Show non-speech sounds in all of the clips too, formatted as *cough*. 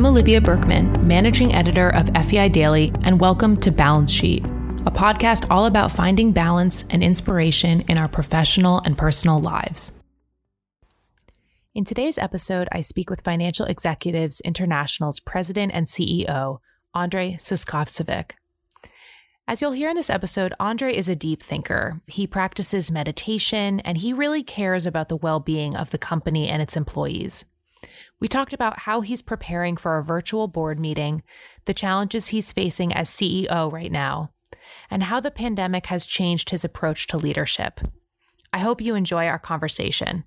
I'm Olivia Berkman, managing editor of FEI Daily, and welcome to Balance Sheet, a podcast all about finding balance and inspiration in our professional and personal lives. In today's episode, I speak with Financial Executives International's president and CEO, Andrej Suskavcevic. As you'll hear in this episode, Andre is a deep thinker. He practices meditation and he really cares about the well being of the company and its employees. We talked about how he's preparing for a virtual board meeting, the challenges he's facing as CEO right now, and how the pandemic has changed his approach to leadership. I hope you enjoy our conversation.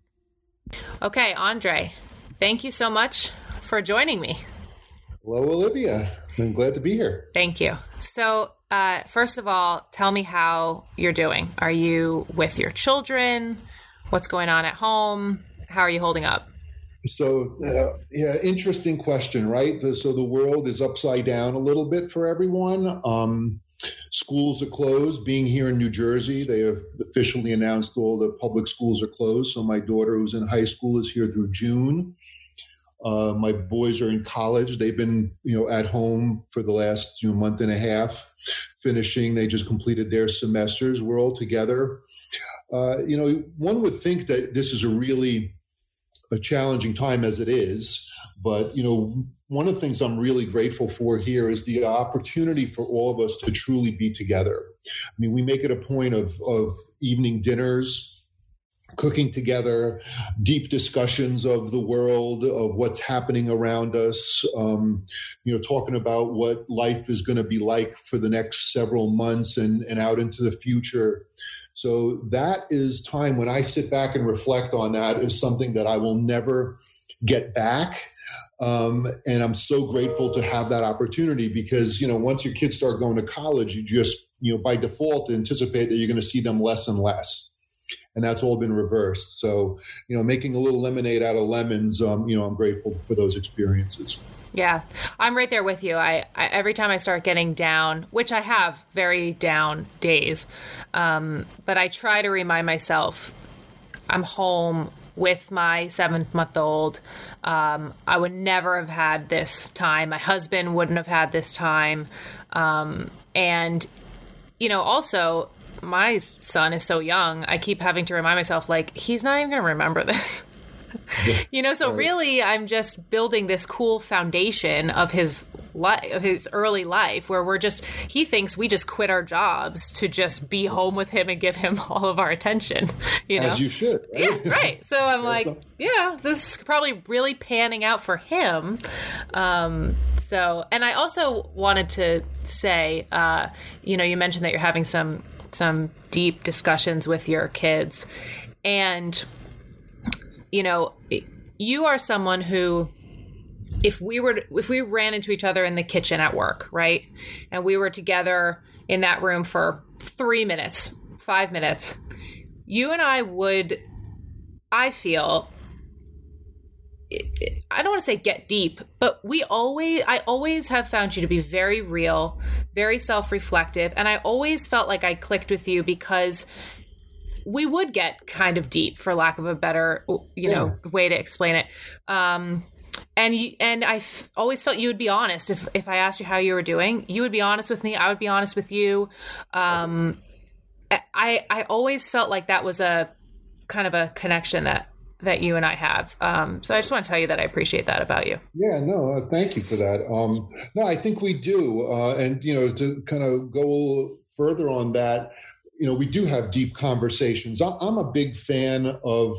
Okay, Andre, thank you so much for joining me. Hello, Olivia. I'm glad to be here. Thank you. So, uh, first of all, tell me how you're doing. Are you with your children? What's going on at home? How are you holding up? So, uh, yeah, interesting question, right? The, so the world is upside down a little bit for everyone. Um, schools are closed. Being here in New Jersey, they have officially announced all the public schools are closed. So my daughter, who's in high school, is here through June. Uh, my boys are in college. They've been, you know, at home for the last you know, month and a half, finishing. They just completed their semesters. We're all together. Uh, you know, one would think that this is a really a challenging time as it is. But, you know, one of the things I'm really grateful for here is the opportunity for all of us to truly be together. I mean, we make it a point of, of evening dinners, cooking together, deep discussions of the world, of what's happening around us, um, you know, talking about what life is going to be like for the next several months and, and out into the future. So that is time when I sit back and reflect on that is something that I will never get back. Um, and I'm so grateful to have that opportunity because you know once your kids start going to college, you just you know by default anticipate that you're going to see them less and less, and that's all been reversed. So you know, making a little lemonade out of lemons, um, you know, I'm grateful for those experiences. Yeah, I'm right there with you. I, I, every time I start getting down, which I have very down days, um, but I try to remind myself I'm home with my seventh month old. Um, I would never have had this time. My husband wouldn't have had this time. Um, and, you know, also, my son is so young. I keep having to remind myself, like, he's not even going to remember this. *laughs* you know, so really, I'm just building this cool foundation of his life, of his early life, where we're just he thinks we just quit our jobs to just be home with him and give him *laughs* all of our attention. You know, as you should. Right? Yeah, right. So I'm like, yeah, this is probably really panning out for him. Um, so, and I also wanted to say, uh, you know, you mentioned that you're having some some deep discussions with your kids, and you know, you are someone who if we were if we ran into each other in the kitchen at work, right? And we were together in that room for 3 minutes, 5 minutes, you and I would I feel I don't want to say get deep, but we always, I always have found you to be very real, very self reflective. And I always felt like I clicked with you because we would get kind of deep for lack of a better you yeah. know way to explain it um and you, and I f- always felt you would be honest if if I asked you how you were doing. You would be honest with me. I would be honest with you. Um, I I always felt like that was a kind of a connection that that you and I have. Um, so I just want to tell you that I appreciate that about you. Yeah, no, uh, thank you for that. Um, no, I think we do, uh, and you know, to kind of go further on that, you know we do have deep conversations i'm a big fan of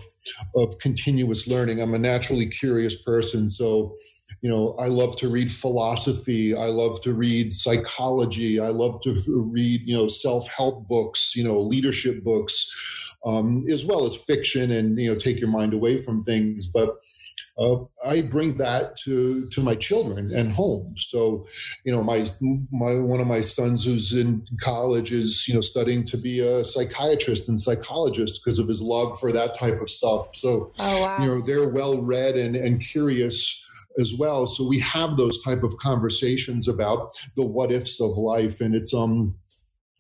of continuous learning i'm a naturally curious person so you know i love to read philosophy i love to read psychology i love to read you know self-help books you know leadership books um, as well as fiction and you know take your mind away from things but uh, I bring that to to my children and home. So, you know, my my one of my sons who's in college is you know studying to be a psychiatrist and psychologist because of his love for that type of stuff. So, oh, wow. you know, they're well read and and curious. as well. So we have those type of conversations about the what ifs of life, and it's um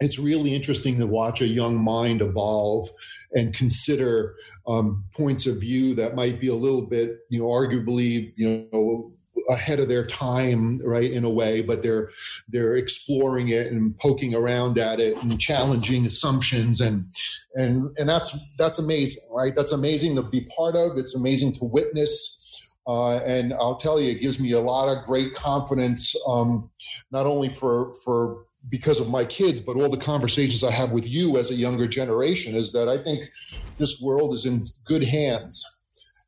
it's really interesting to watch a young mind evolve and consider um, points of view that might be a little bit, you know, arguably, you know, ahead of their time, right, in a way, but they're they're exploring it and poking around at it and challenging assumptions and and and that's that's amazing, right? That's amazing to be part of. It's amazing to witness. Uh, and I'll tell you, it gives me a lot of great confidence, um, not only for for because of my kids, but all the conversations I have with you as a younger generation is that I think this world is in good hands,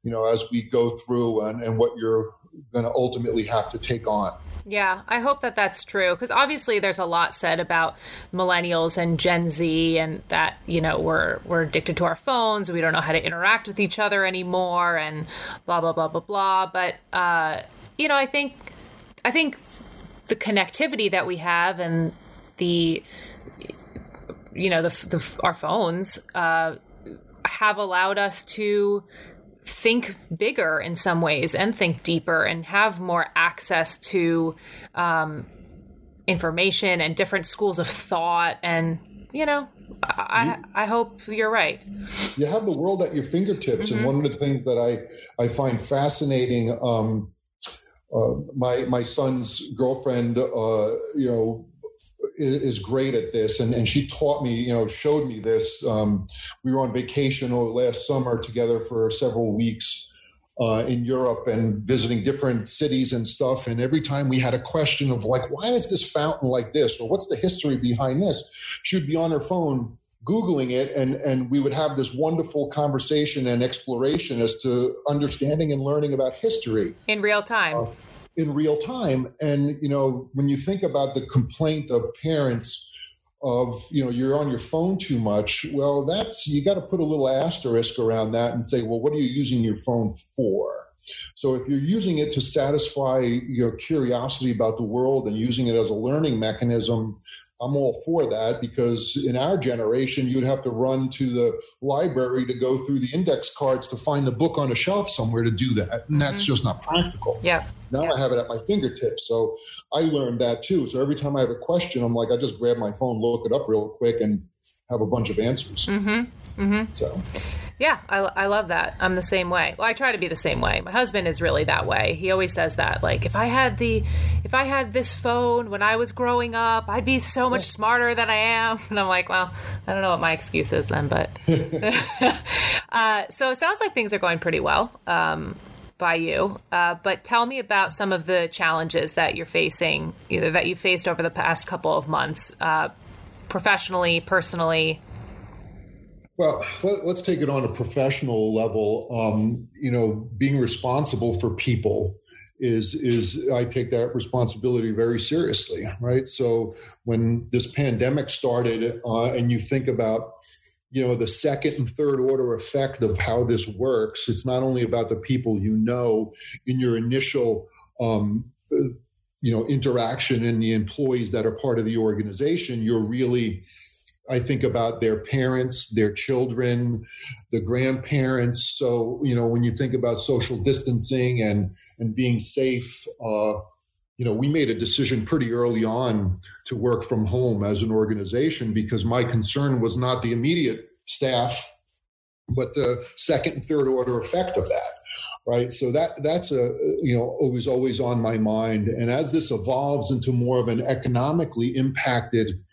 you know, as we go through and, and what you're going to ultimately have to take on. Yeah, I hope that that's true because obviously there's a lot said about millennials and Gen Z and that you know we're we're addicted to our phones, we don't know how to interact with each other anymore, and blah blah blah blah blah. But uh, you know, I think I think the connectivity that we have and the you know the, the our phones uh, have allowed us to think bigger in some ways and think deeper and have more access to um, information and different schools of thought and you know I, I hope you're right. You have the world at your fingertips, mm-hmm. and one of the things that I I find fascinating. Um, uh, my my son's girlfriend, uh, you know, is great at this. And, and she taught me you know showed me this um, we were on vacation last summer together for several weeks uh, in europe and visiting different cities and stuff. And every time we had a question of like why is this fountain like this? Or what's the history behind this? She would be on her phone googling it and and we would have this wonderful conversation and exploration as to understanding and learning about history. In real time. Uh, in real time. And, you know, when you think about the complaint of parents of, you know, you're on your phone too much, well, that's, you got to put a little asterisk around that and say, well, what are you using your phone for? So if you're using it to satisfy your curiosity about the world and using it as a learning mechanism, I'm all for that because in our generation, you'd have to run to the library to go through the index cards to find the book on a shelf somewhere to do that. And that's mm-hmm. just not practical. Yeah. Now yeah. I have it at my fingertips. So I learned that too. So every time I have a question, I'm like, I just grab my phone, look it up real quick, and have a bunch of answers. Mm-hmm. Mm-hmm. So. Yeah, I, I love that. I'm the same way. Well, I try to be the same way. My husband is really that way. He always says that. Like, if I had the, if I had this phone when I was growing up, I'd be so much smarter than I am. *laughs* And I'm like, well, I don't know what my excuse is then, but. *laughs* *laughs* uh, so it sounds like things are going pretty well. Um, by you. Uh, but tell me about some of the challenges that you're facing, either that you faced over the past couple of months, uh, professionally, personally. Well, let, us take it on a professional level. Um, you know, being responsible for people is is I take that responsibility very seriously, right? So when this pandemic started, uh, and you think about you know the second and third order effect of how this works, it's not only about the people you know in your initial um, you know interaction and the employees that are part of the organization. You're really I think about their parents, their children, the grandparents. So, you know, when you think about social distancing and, and being safe, uh, you know, we made a decision pretty early on to work from home as an organization because my concern was not the immediate staff, but the second and third order effect of that. Right. So that that's a you know always always on my mind. And as this evolves into more of an economically impacted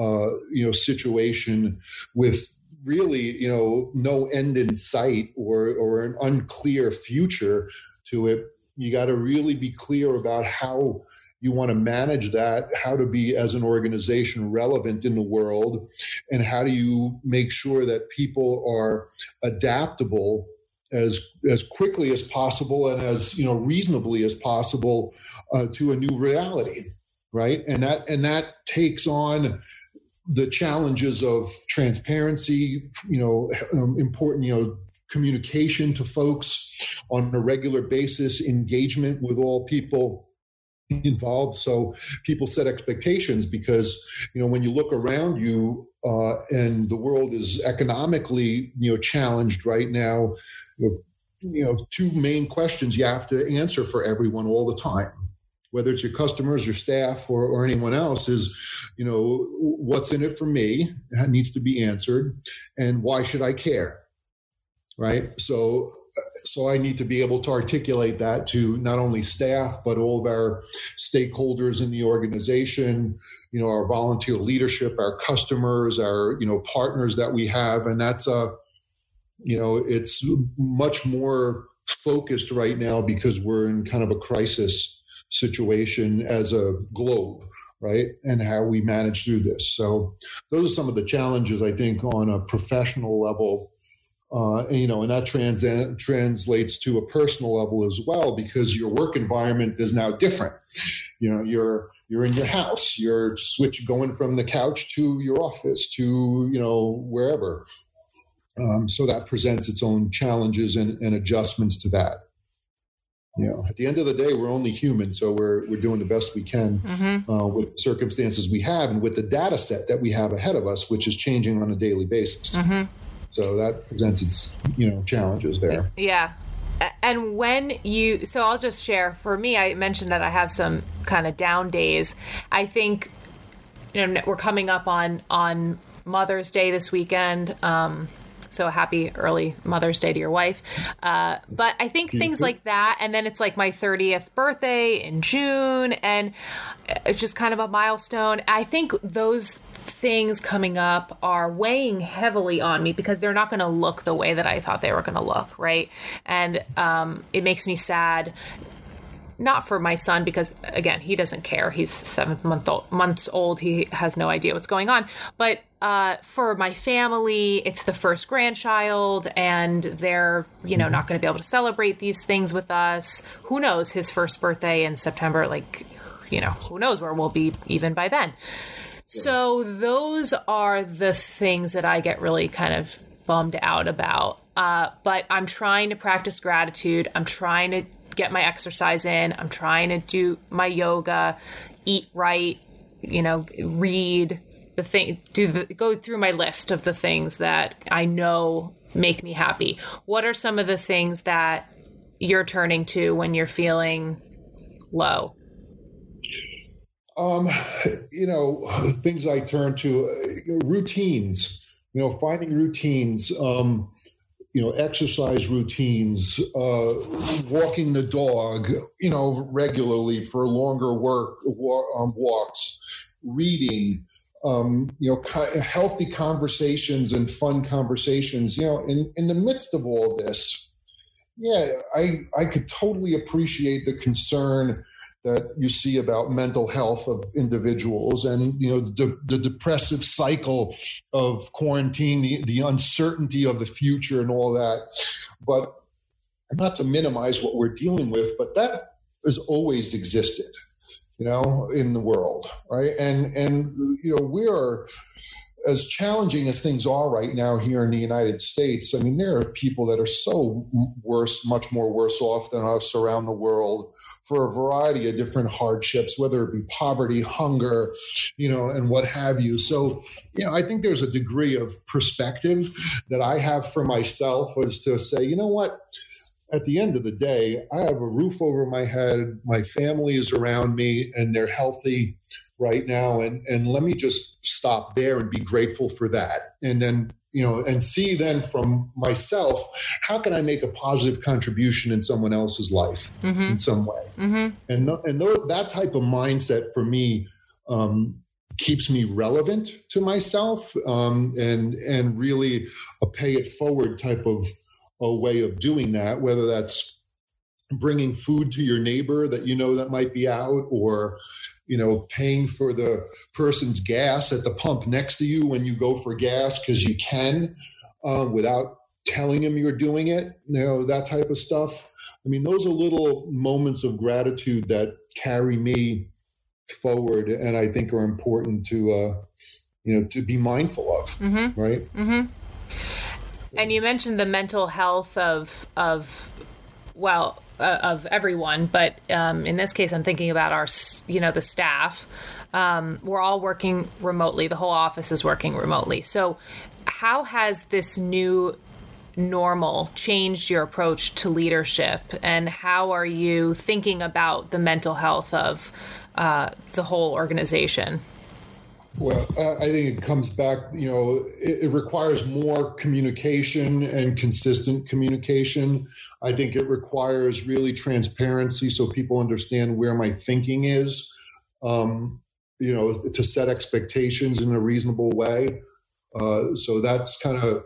uh, you know situation with really you know no end in sight or or an unclear future to it you got to really be clear about how you want to manage that how to be as an organization relevant in the world and how do you make sure that people are adaptable as as quickly as possible and as you know reasonably as possible uh, to a new reality right? And that and that takes on the challenges of transparency, you know, um, important, you know, communication to folks on a regular basis, engagement with all people involved. So people set expectations because, you know, when you look around you uh, and the world is economically, you know, challenged right now, you know, two main questions you have to answer for everyone all the time whether it's your customers your staff or, or anyone else is you know what's in it for me needs to be answered and why should i care right? So so i need to be able to articulate that to not only staff but all of our stakeholders in the organization you know our volunteer leadership our customers our you know partners that we have. And that's a you know it's much more focused right now because we're in kind of a crisis situation as a globe right and how we manage through this. So those are some of the challenges i think on a professional level uh, and, you know and that trans- translates to a personal level as well because your work environment is now different. You know you're you're in your house you're switch going from the couch to your office to you know wherever. Um, so that presents its own challenges and, and adjustments to that you know at the end of the day we're only human so we're we're doing the best we can mm-hmm. uh, with circumstances we have and with the data set that we have ahead of us which is changing on a daily basis. Mm-hmm. so that presents its you know challenges there. Yeah. And when you so i'll just share. For me i mentioned that i have some kind of down days. I think you know we're coming up on on mother's day this weekend. Um so happy early Mother's Day to your wife. Uh, but I think things like that, and then it's like my 30th birthday in June, and it's just kind of a milestone. I think those things coming up are weighing heavily on me because they're not going to look the way that I thought they were going to look, right? And um, it makes me sad not for my son because again he doesn't care. He's seven month old, months old. He has no idea what's going on. But uh, for my family it's the first grandchild and they're you know not going to be able to celebrate these things with us. Who knows? His first birthday in september like you know who knows where we'll be even by then. So those are the things that i get really kind of bummed out about. Uh, but i'm trying to practice gratitude. I'm trying to get my exercise in. I'm trying to do my yoga, eat right, you know, read the thing, do the go through my list of the things that I know make me happy. What are some of the things that you're turning to when you're feeling low? Um, you know, things I turn to, uh, routines. You know, finding routines. Um, you know, exercise routines, uh, walking the dog, you know, regularly for longer work um, walks, reading, um, you know, healthy conversations and fun conversations. You know, in in the midst of all this, yeah, I I could totally appreciate the concern that you see about mental health of individuals and you know the, the depressive cycle of quarantine the, the uncertainty of the future and all that. But not to minimize what we're dealing with but that has always existed you know in the world right? And and you know we are as challenging as things are right now here in the United States, I mean, there are people that are so worse, much more worse off than us around the world for a variety of different hardships, whether it be poverty, hunger, you know, and what have you. So, you know, I think there's a degree of perspective that I have for myself was to say, you know what? At the end of the day, I have a roof over my head, my family is around me, and they're healthy right now. And, and let me just stop there and be grateful for that. And then you know and see then from myself how can i make a positive contribution in someone else's life mm-hmm. in some way mm-hmm. and and th- that type of mindset for me um, keeps me relevant to myself um, and and really a pay it forward type of a way of doing that whether that's bringing food to your neighbor that you know that might be out or you know, paying for the person's gas at the pump next to you when you go for gas because you can uh, without telling them you're doing it, you know, that type of stuff. I mean, those are little moments of gratitude that carry me forward and I think are important to, uh, you know, to be mindful of, mm-hmm. right? Mm-hmm. And you mentioned the mental health of, of, well, uh, of everyone, but um, in this case, I'm thinking about our, you know, the staff. Um, we're all working remotely. The whole office is working remotely. So, how has this new normal changed your approach to leadership, and how are you thinking about the mental health of uh, the whole organization? Well, I think it comes back, you know, it, it, requires more communication and consistent communication. I think it requires really transparency so people understand where my thinking is, um, you know, to set expectations in a reasonable way. Uh, so that's kind of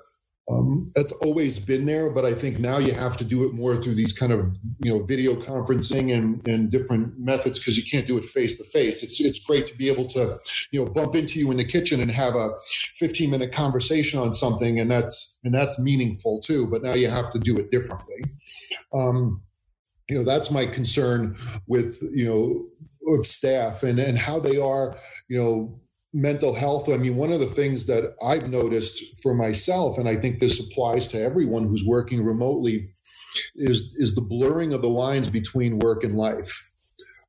um, that's always been there, but I think now you have to do it more through these kind of you know video conferencing and, and different methods because you can't do it face to face. It's it's great to be able to you know bump into you in the kitchen and have a 15 minute conversation on something, and that's and that's meaningful too. But now you have to do it differently. Um, you know that's my concern with you know of staff and and how they are you know mental health. I mean, one of the things that I've noticed for myself, and I think this applies to everyone who's working remotely, is is the blurring of the lines between work and life.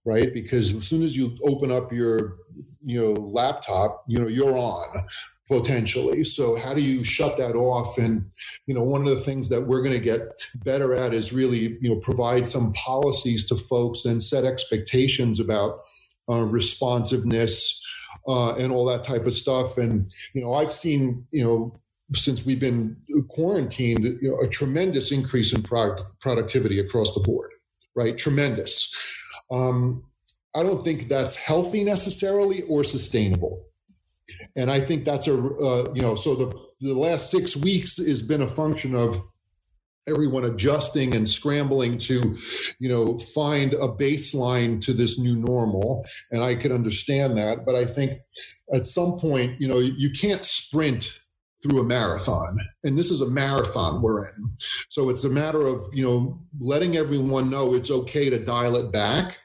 Right, because as soon as you open up your, you know, laptop, you know, you're on potentially. So how do you shut that off? And you know, one of the things that we're going to get better at is really, you know, provide some policies to folks and set expectations about uh, responsiveness, uh, and all that type of stuff. And you know, I've seen you know since we've been quarantined, you know, a tremendous increase in product, productivity across the board. Right, tremendous. Um, I don't think that's healthy necessarily or sustainable. And I think that's a uh, you know so the the last six weeks has been a function of everyone adjusting and scrambling to you know find a baseline to this new normal. And i can understand that. But i think at some point you know you can't sprint through a marathon. And this is a marathon we're in. So it's a matter of you know letting everyone know it's okay to dial it back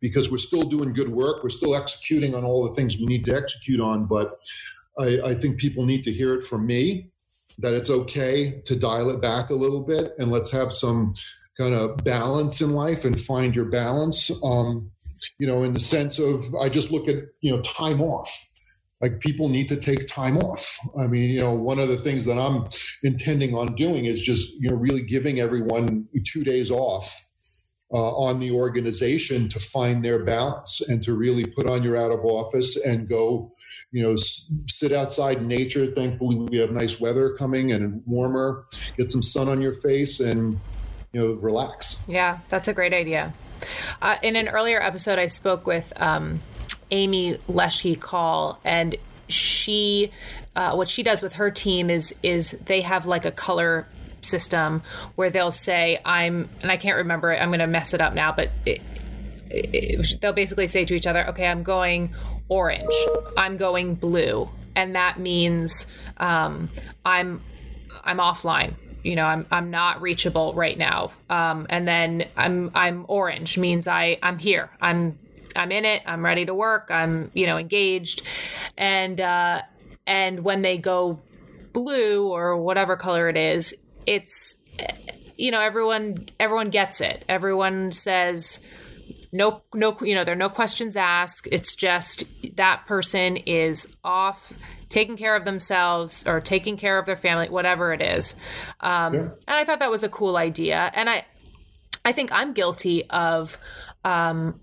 because we're still doing good work. We're still executing on all the things we need to execute on. But I, I think people need to hear it from me that it's okay to dial it back a little bit and let's have some kind of balance in life and find your balance. Um, you know, in the sense of, I just look at, you know, time off. Like people need to take time off. I mean, you know, one of the things that I'm intending on doing is just, you know, really giving everyone two days off uh, on the organization to find their balance and to really put on your out of office and go you know, sit outside in nature. Thankfully, we have nice weather coming and warmer. Get some sun on your face and you know, relax. Yeah, that's a great idea. Uh, in an earlier episode, I spoke with um, Amy Leschke-Kahle, and she, uh, what she does with her team is is they have like a color system where they'll say, "I'm," and I can't remember it. I'm going to mess it up now, but it, it, they'll basically say to each other, "Okay, I'm going orange. I'm going blue, and that means um, I'm I'm offline. You know, I'm I'm not reachable right now. Um, and then I'm I'm orange means I I'm here. I'm I'm in it. I'm ready to work. I'm you know engaged, and uh, and when they go blue or whatever color it is, it's you know everyone everyone gets it. Everyone says no no you know there are no questions asked it's just that person is off taking care of themselves or taking care of their family whatever it is um, yeah. and i thought that was a cool idea and i i think i'm guilty of um,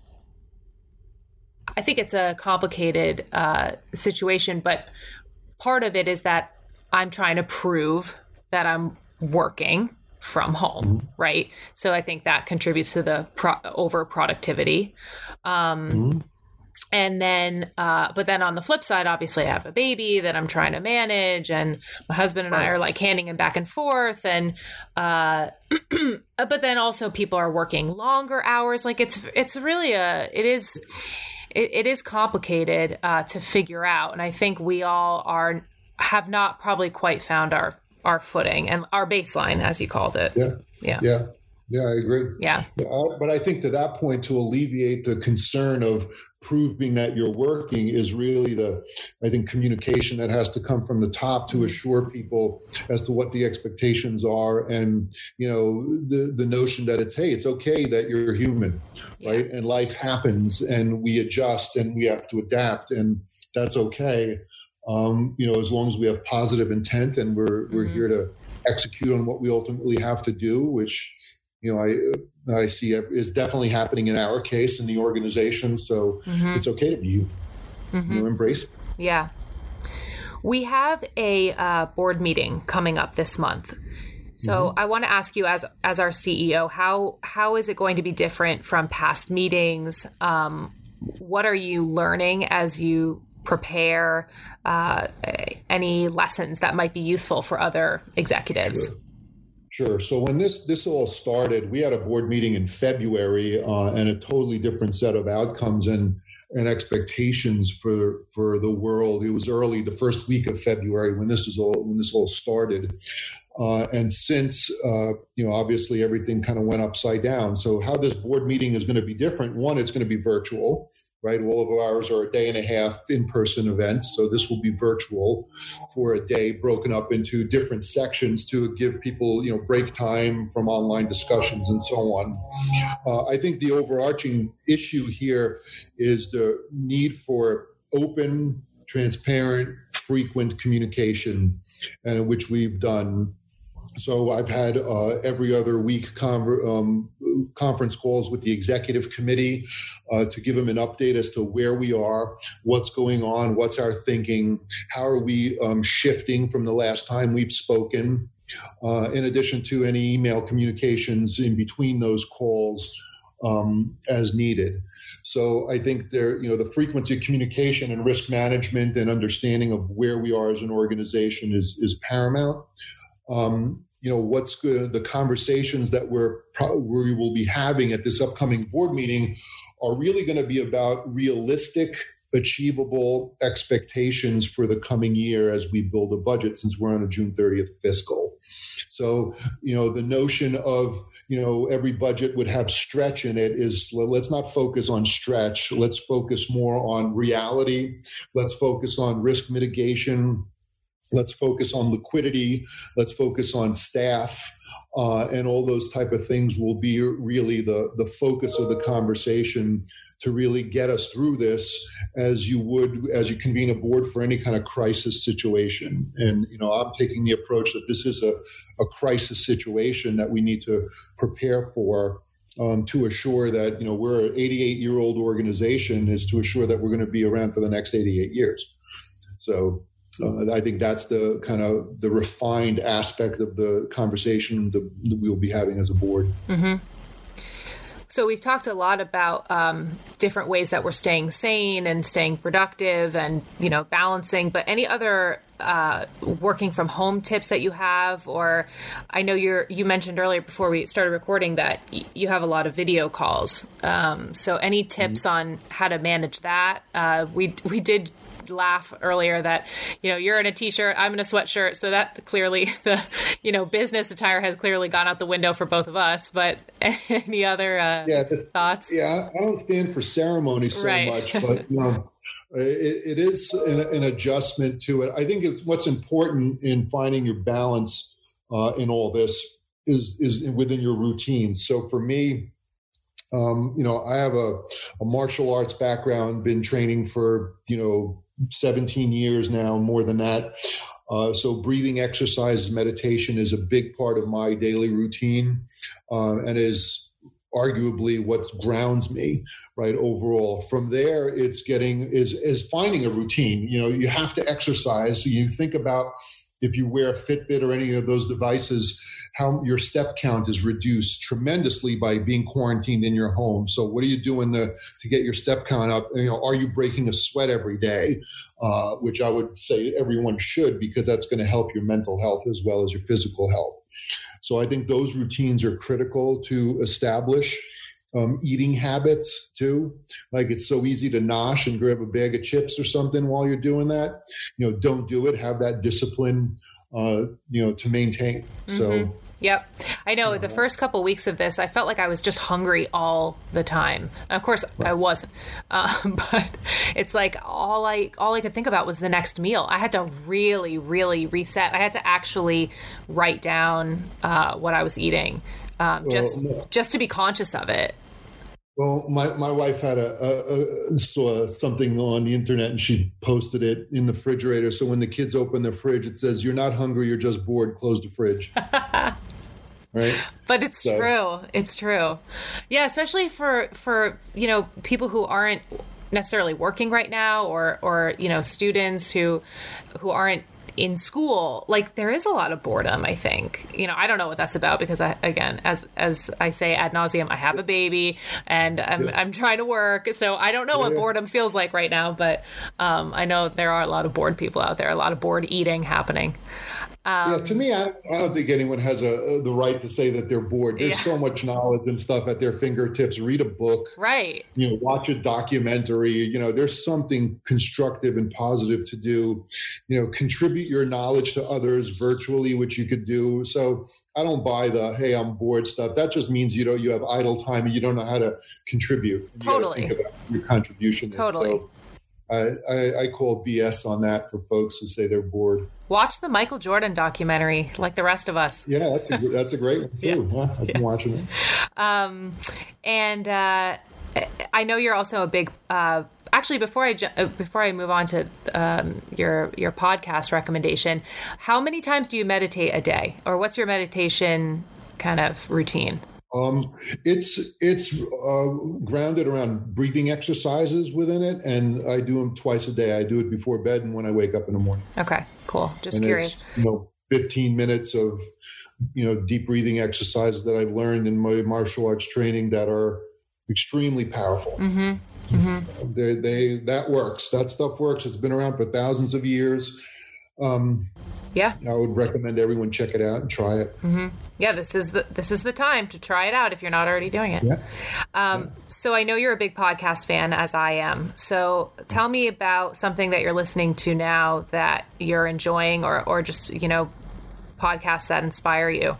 i think it's a complicated uh, situation but part of it is that i'm trying to prove that i'm working from home, mm-hmm. right? So I think that contributes to the pro- over productivity. Um, mm-hmm. And then, uh, but then on the flip side, obviously, I have a baby that I'm trying to manage, and my husband and. I are like handing him back and forth. And, *clears throat* uh, but then also people are working longer hours. Like it's, it's really a, it is, it, it is complicated uh, to figure out. And I think we all are, have not probably quite found our our footing and our baseline, as you called it. Yeah. Yeah. Yeah. Yeah, I agree. Yeah. But I think to that point, to alleviate the concern of proving that you're working is really the, I think, communication that has to come from the top to assure people as to what the expectations are, and you know, the the notion that it's hey, it's okay that you're human, right? And life happens, and we adjust, and we have to adapt, and that's okay um, you know, as long as we have positive intent and we're we're mm-hmm. here to execute on what we ultimately have to do, which you know I I see is definitely happening in our case in the organization. So mm-hmm. it's okay to be mm-hmm. you know, embrace. Yeah. We have a uh, board meeting coming up this month. So mm-hmm. I want to ask you, as as our CEO, how how is it going to be different from past meetings? Um, what are you learning as you prepare? Uh, any lessons that might be useful for other executives? Sure. Sure. So when this this all started, we had a board meeting in February uh, and a totally different set of outcomes and and expectations for for the world. It was early, the first week of February when this is all when this all started, uh, and since uh, you know obviously everything kind of went upside down. So how this board meeting is going to be different? One, it's going to be virtual right? All of ours are a day and a half in person events. So this will be virtual for a day, broken up into different sections to give people, you know, break time from online discussions and so on. Uh, I think the overarching issue here is the need for open, transparent, frequent communication, and uh, which we've done so I've had uh, every other week conver- um, conference calls with the executive committee uh, to give them an update as to where we are, what's going on, what's our thinking, how are we um, shifting from the last time we've spoken, uh, in addition to any email communications in between those calls um, as needed. So I think there, you know, the frequency of communication and risk management and understanding of where we are as an organization is is paramount um, you know what's good the conversations that we're pro- we will be having at this upcoming board meeting are really going to be about realistic achievable expectations for the coming year as we build a budget since we're on a June 30th fiscal. So you know the notion of you know every budget would have stretch in it is let's not focus on stretch. Let's focus more on reality. Let's focus on risk mitigation let's focus on liquidity. Let's focus on staff uh, and all those type of things will be really the the focus of the conversation to really get us through this as you would as you convene a board for any kind of crisis situation. And you know i'm taking the approach that this is a, a crisis situation that we need to prepare for um, to assure that you know we're an 88 year old organization is to assure that we're going to be around for the next 88 years. So uh, I think that's the kind of the refined aspect of the conversation that we'll be having as a board. Mm-hmm. So we've talked a lot about um, different ways that we're staying sane and staying productive and you know balancing. But any other uh, working from home tips that you have, or I know you're you mentioned earlier before we started recording that y- you have a lot of video calls. Um, so any tips mm-hmm. on how to manage that? Uh, we we did laugh earlier that you know you're in a t-shirt, I'm in a sweatshirt, so that clearly *laughs* the you know business attire has clearly gone out the window for both of us. But *laughs* any other uh, yeah this, thoughts? Yeah, I don't stand for ceremony so right. much, *laughs* but you know. It, it is an, an, adjustment to it. I think what's important in finding your balance uh, in all this is is within your routines. So for me, um, you know, I have a, a martial arts background, been training for you know 17 years now, more than that. Uh, so, breathing exercises, meditation is a big part of my daily routine uh, and is arguably what grounds me right overall. From there it's getting is is finding a routine. You know you have to exercise. So you think about if you wear a fitbit or any of those devices how your step count is reduced tremendously by being quarantined in your home. So, what are you doing to, to get your step count up? You know, are you breaking a sweat every day? Uh, which I would say everyone should because that's going to help your mental health as well as your physical health. So, I think those routines are critical to establish. Um, eating habits too. Like it's so easy to nosh and grab a bag of chips or something while you're doing that. You know, don't do it. Have that discipline. Uh, you know, to maintain. Mm-hmm. So Yep. I know the first couple weeks of this, I felt like I was just hungry all the time. Of course, right. I wasn't, *laughs* um, but it's like all I all I could think about was the next meal. I had to really, really reset. I had to actually write down uh, what I was eating, um, just well, just to be conscious of it. Well, my, my wife had a, a, a, saw something on the internet and she posted it in the refrigerator. So when the kids open the fridge, it says, "You're not hungry, you're just bored. Close the fridge." *laughs* right. But it's so. true. It's true. Yeah, especially for for you know people who aren't necessarily working right now, or or you know students who who aren't in school like there is a lot of boredom i think you know i don't know what that's about because i again as as i say ad nauseum i have a baby and i'm, yeah. I'm trying to work so i don't know yeah. what boredom feels like right now but um, i know there are a lot of bored people out there a lot of bored eating happening um, yeah, to me, I, I, don't think anyone has a, a, the right to say that they're bored. There's yeah. so much knowledge and stuff at their fingertips. Read a book, right? You know, watch a documentary. You know, there's something constructive and positive to do. You know, contribute your knowledge to others virtually, which you could do. So I don't buy the "hey, I'm bored" stuff. That just means you know you have idle time and you don't know how to contribute. You totally, your contribution. Totally. So, I, I, I, call BS on that for folks who say they're bored. Watch the Michael Jordan documentary, like the rest of us. Yeah, that's a, that's a great one too. yeah. I've been yeah. watching it. *laughs* Um, and uh, I know you're also a big. Uh, actually, before I uh, before I move on to um, your your podcast recommendation, how many times do you meditate a day, or what's your meditation kind of routine? Um, it's it's uh, grounded around breathing exercises within it, and I do them twice a day. I do it before bed and when I wake up in the morning. Okay, cool. Just and curious. you know, fifteen minutes of you know deep breathing exercises that I've learned in my martial arts training that are extremely powerful. Mm-hmm. Mm-hmm. They, they that works. That stuff works. It's been around for thousands of years. Um, yeah, I would recommend everyone check it out and try it. Mm-hmm. Yeah, this is the this is the time to try it out if you're not already doing it. Yeah. Um, yeah. So I know you're a big podcast fan, as I am. So tell me about something that you're listening to now that you're enjoying, or or just you know, podcasts that inspire you.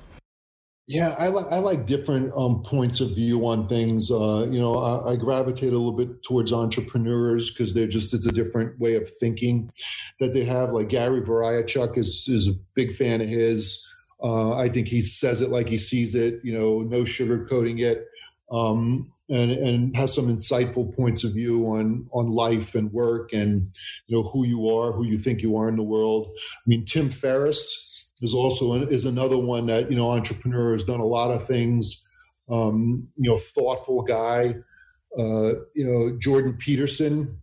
Yeah, I like I like different um, points of view on things. Uh, you know, I, I, gravitate a little bit towards entrepreneurs because they're just it's a different way of thinking that they have. Like Gary Vaynerchuk is is a big fan of his. Uh, I think he says it like he sees it. You know, no sugarcoating it, um, and and has some insightful points of view on on life and work and you know who you are, who you think you are in the world. I mean, Tim Ferriss is also is another one that you know entrepreneur has done a lot of things. Um, you know, thoughtful guy. Uh, you know, Jordan Peterson.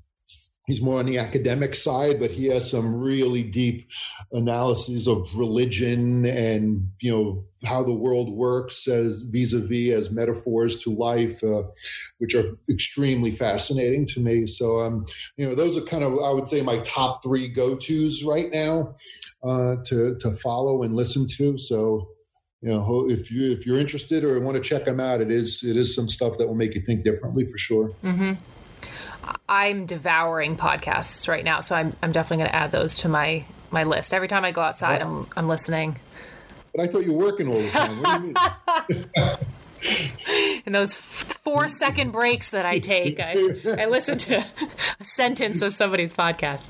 He's more on the academic side, but he has some really deep analyses of religion and you know how the world works as vis-a-vis as metaphors to life, uh, which are extremely fascinating to me. So, um, you know, those are kind of I would say my top three go-tos right now uh, to to follow and listen to. So you know if you if you're interested or want to check them out, it is it is some stuff that will make you think differently for sure. Mm-hmm. I'm devouring podcasts right now, so I'm I'm definitely going to add those to my my list. Every time I go outside, I'm I'm listening. But I thought you were working all the time. What do you mean? *laughs* in those four second breaks that I take, I, I listen to a sentence of somebody's podcast.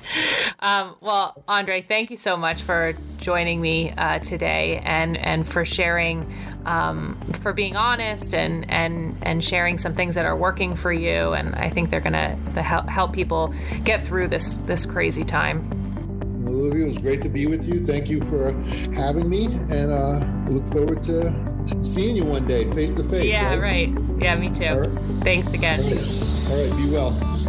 Um, well, Andre, thank you so much for joining me uh, today and and for sharing, um, for being honest and and and sharing some things that are working for you. And I think they're gonna help help people get through this this crazy time. Olivia, it was great to be with you. Thank you for having me, and uh, look forward to seeing you one day, face to face. Yeah, right? right? Yeah, me too. Right. Thanks again. All right. All right, be well.